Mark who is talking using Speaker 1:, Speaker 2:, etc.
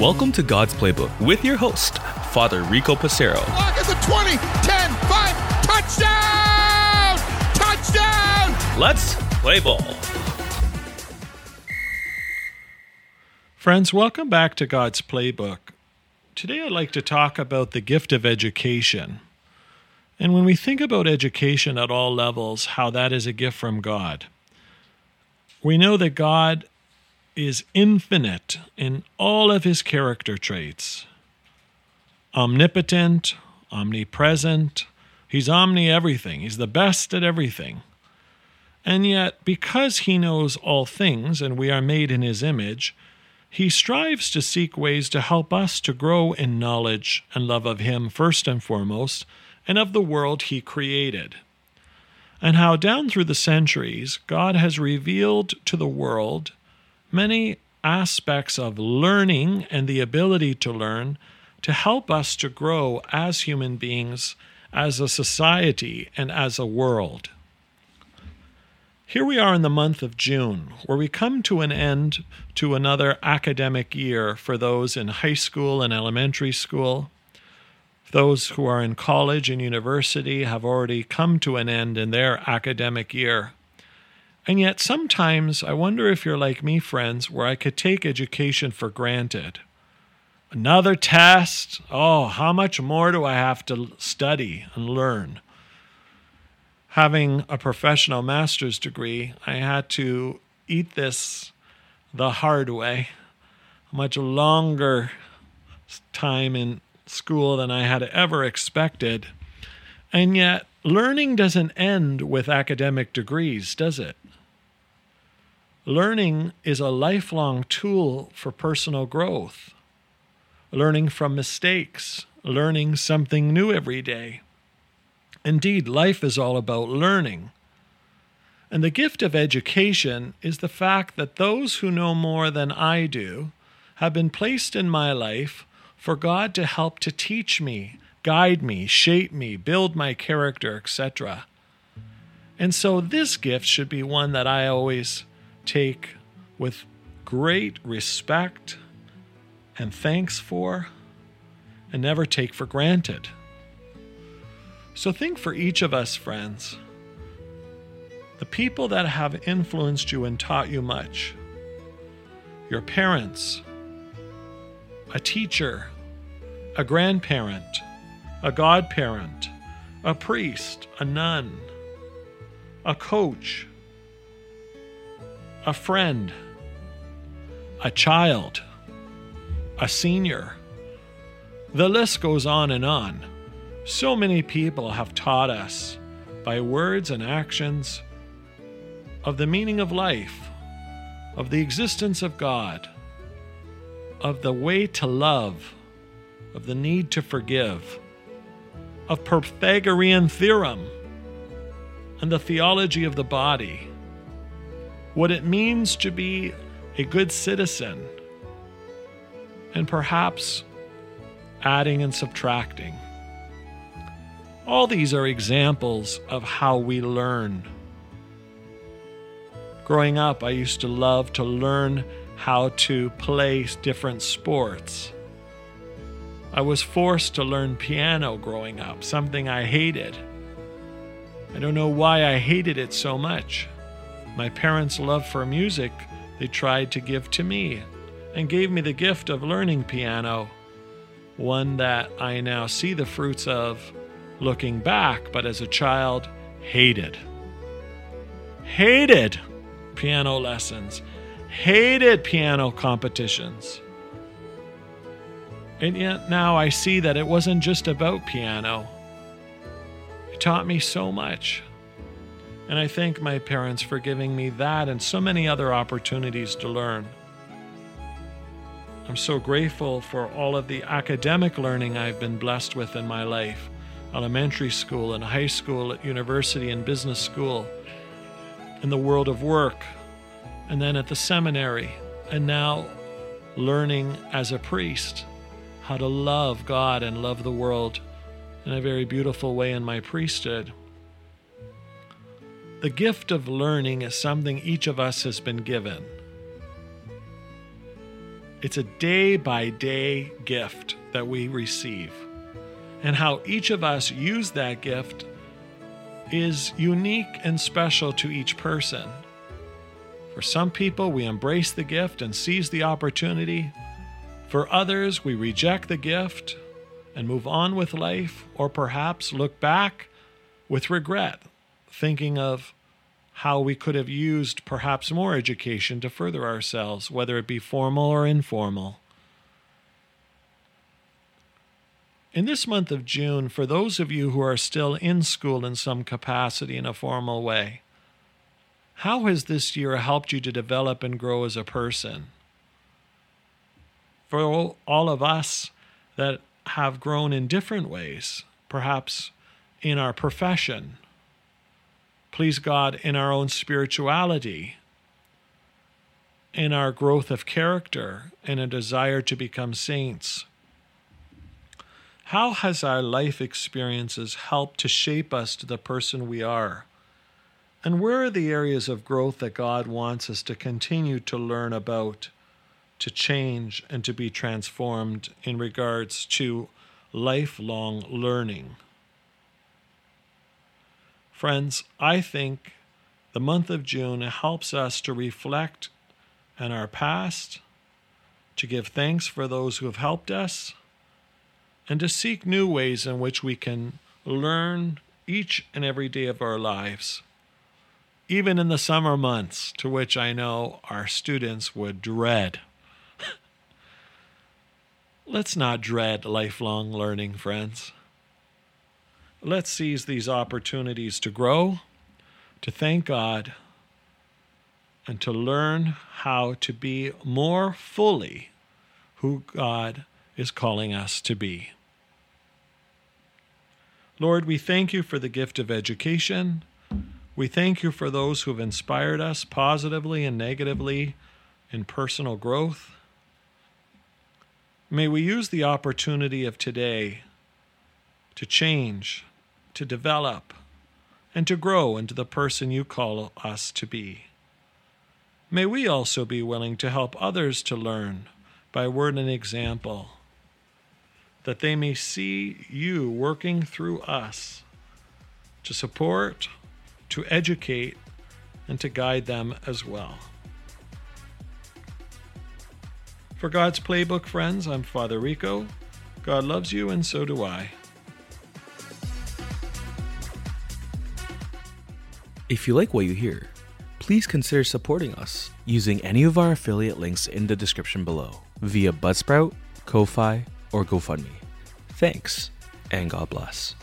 Speaker 1: Welcome to God's Playbook with your host, Father Rico Passero.
Speaker 2: Lock at the 20, 10, 5, touchdown! Touchdown!
Speaker 1: Let's play ball.
Speaker 3: Friends, welcome back to God's Playbook. Today I'd like to talk about the gift of education. And when we think about education at all levels, how that is a gift from God, we know that God is infinite in all of his character traits omnipotent, omnipresent, he's omni everything, he's the best at everything. And yet, because he knows all things and we are made in his image, he strives to seek ways to help us to grow in knowledge and love of him first and foremost, and of the world he created. And how down through the centuries, God has revealed to the world many aspects of learning and the ability to learn to help us to grow as human beings, as a society, and as a world. Here we are in the month of June, where we come to an end to another academic year for those in high school and elementary school. Those who are in college and university have already come to an end in their academic year. And yet, sometimes I wonder if you're like me, friends, where I could take education for granted. Another test. Oh, how much more do I have to study and learn? having a professional master's degree, I had to eat this the hard way. Much longer time in school than I had ever expected. And yet, learning doesn't end with academic degrees, does it? Learning is a lifelong tool for personal growth. Learning from mistakes, learning something new every day. Indeed, life is all about learning. And the gift of education is the fact that those who know more than I do have been placed in my life for God to help to teach me, guide me, shape me, build my character, etc. And so this gift should be one that I always take with great respect and thanks for and never take for granted. So think for each of us, friends, the people that have influenced you and taught you much your parents, a teacher, a grandparent, a godparent, a priest, a nun, a coach, a friend, a child, a senior. The list goes on and on. So many people have taught us by words and actions of the meaning of life, of the existence of God, of the way to love, of the need to forgive, of Pythagorean theorem, and the theology of the body, what it means to be a good citizen, and perhaps adding and subtracting. All these are examples of how we learn. Growing up, I used to love to learn how to play different sports. I was forced to learn piano growing up, something I hated. I don't know why I hated it so much. My parents' love for music they tried to give to me and gave me the gift of learning piano, one that I now see the fruits of looking back, but as a child, hated. Hated piano lessons, hated piano competitions. And yet now I see that it wasn't just about piano. It taught me so much. And I thank my parents for giving me that and so many other opportunities to learn. I'm so grateful for all of the academic learning I've been blessed with in my life elementary school and high school, at university and business school, in the world of work, and then at the seminary, and now learning as a priest how to love God and love the world in a very beautiful way in my priesthood. The gift of learning is something each of us has been given. It's a day by day gift that we receive. And how each of us use that gift is unique and special to each person. For some people, we embrace the gift and seize the opportunity. For others, we reject the gift and move on with life, or perhaps look back with regret, thinking of how we could have used perhaps more education to further ourselves, whether it be formal or informal. In this month of June, for those of you who are still in school in some capacity in a formal way, how has this year helped you to develop and grow as a person? For all of us that have grown in different ways, perhaps in our profession, please God, in our own spirituality, in our growth of character, and a desire to become saints. How has our life experiences helped to shape us to the person we are? And where are the areas of growth that God wants us to continue to learn about, to change, and to be transformed in regards to lifelong learning? Friends, I think the month of June helps us to reflect on our past, to give thanks for those who have helped us and to seek new ways in which we can learn each and every day of our lives, even in the summer months, to which I know our students would dread. Let's not dread lifelong learning, friends. Let's seize these opportunities to grow, to thank God, and to learn how to be more fully who God is calling us to be. Lord, we thank you for the gift of education. We thank you for those who have inspired us positively and negatively in personal growth. May we use the opportunity of today to change, to develop, and to grow into the person you call us to be. May we also be willing to help others to learn by word and example that they may see you working through us to support, to educate, and to guide them as well. For God's Playbook friends, I'm Father Rico. God loves you, and so do I.
Speaker 1: If you like what you hear, please consider supporting us using any of our affiliate links in the description below via Buzzsprout, Ko-Fi, or GoFundMe. Thanks, and God bless.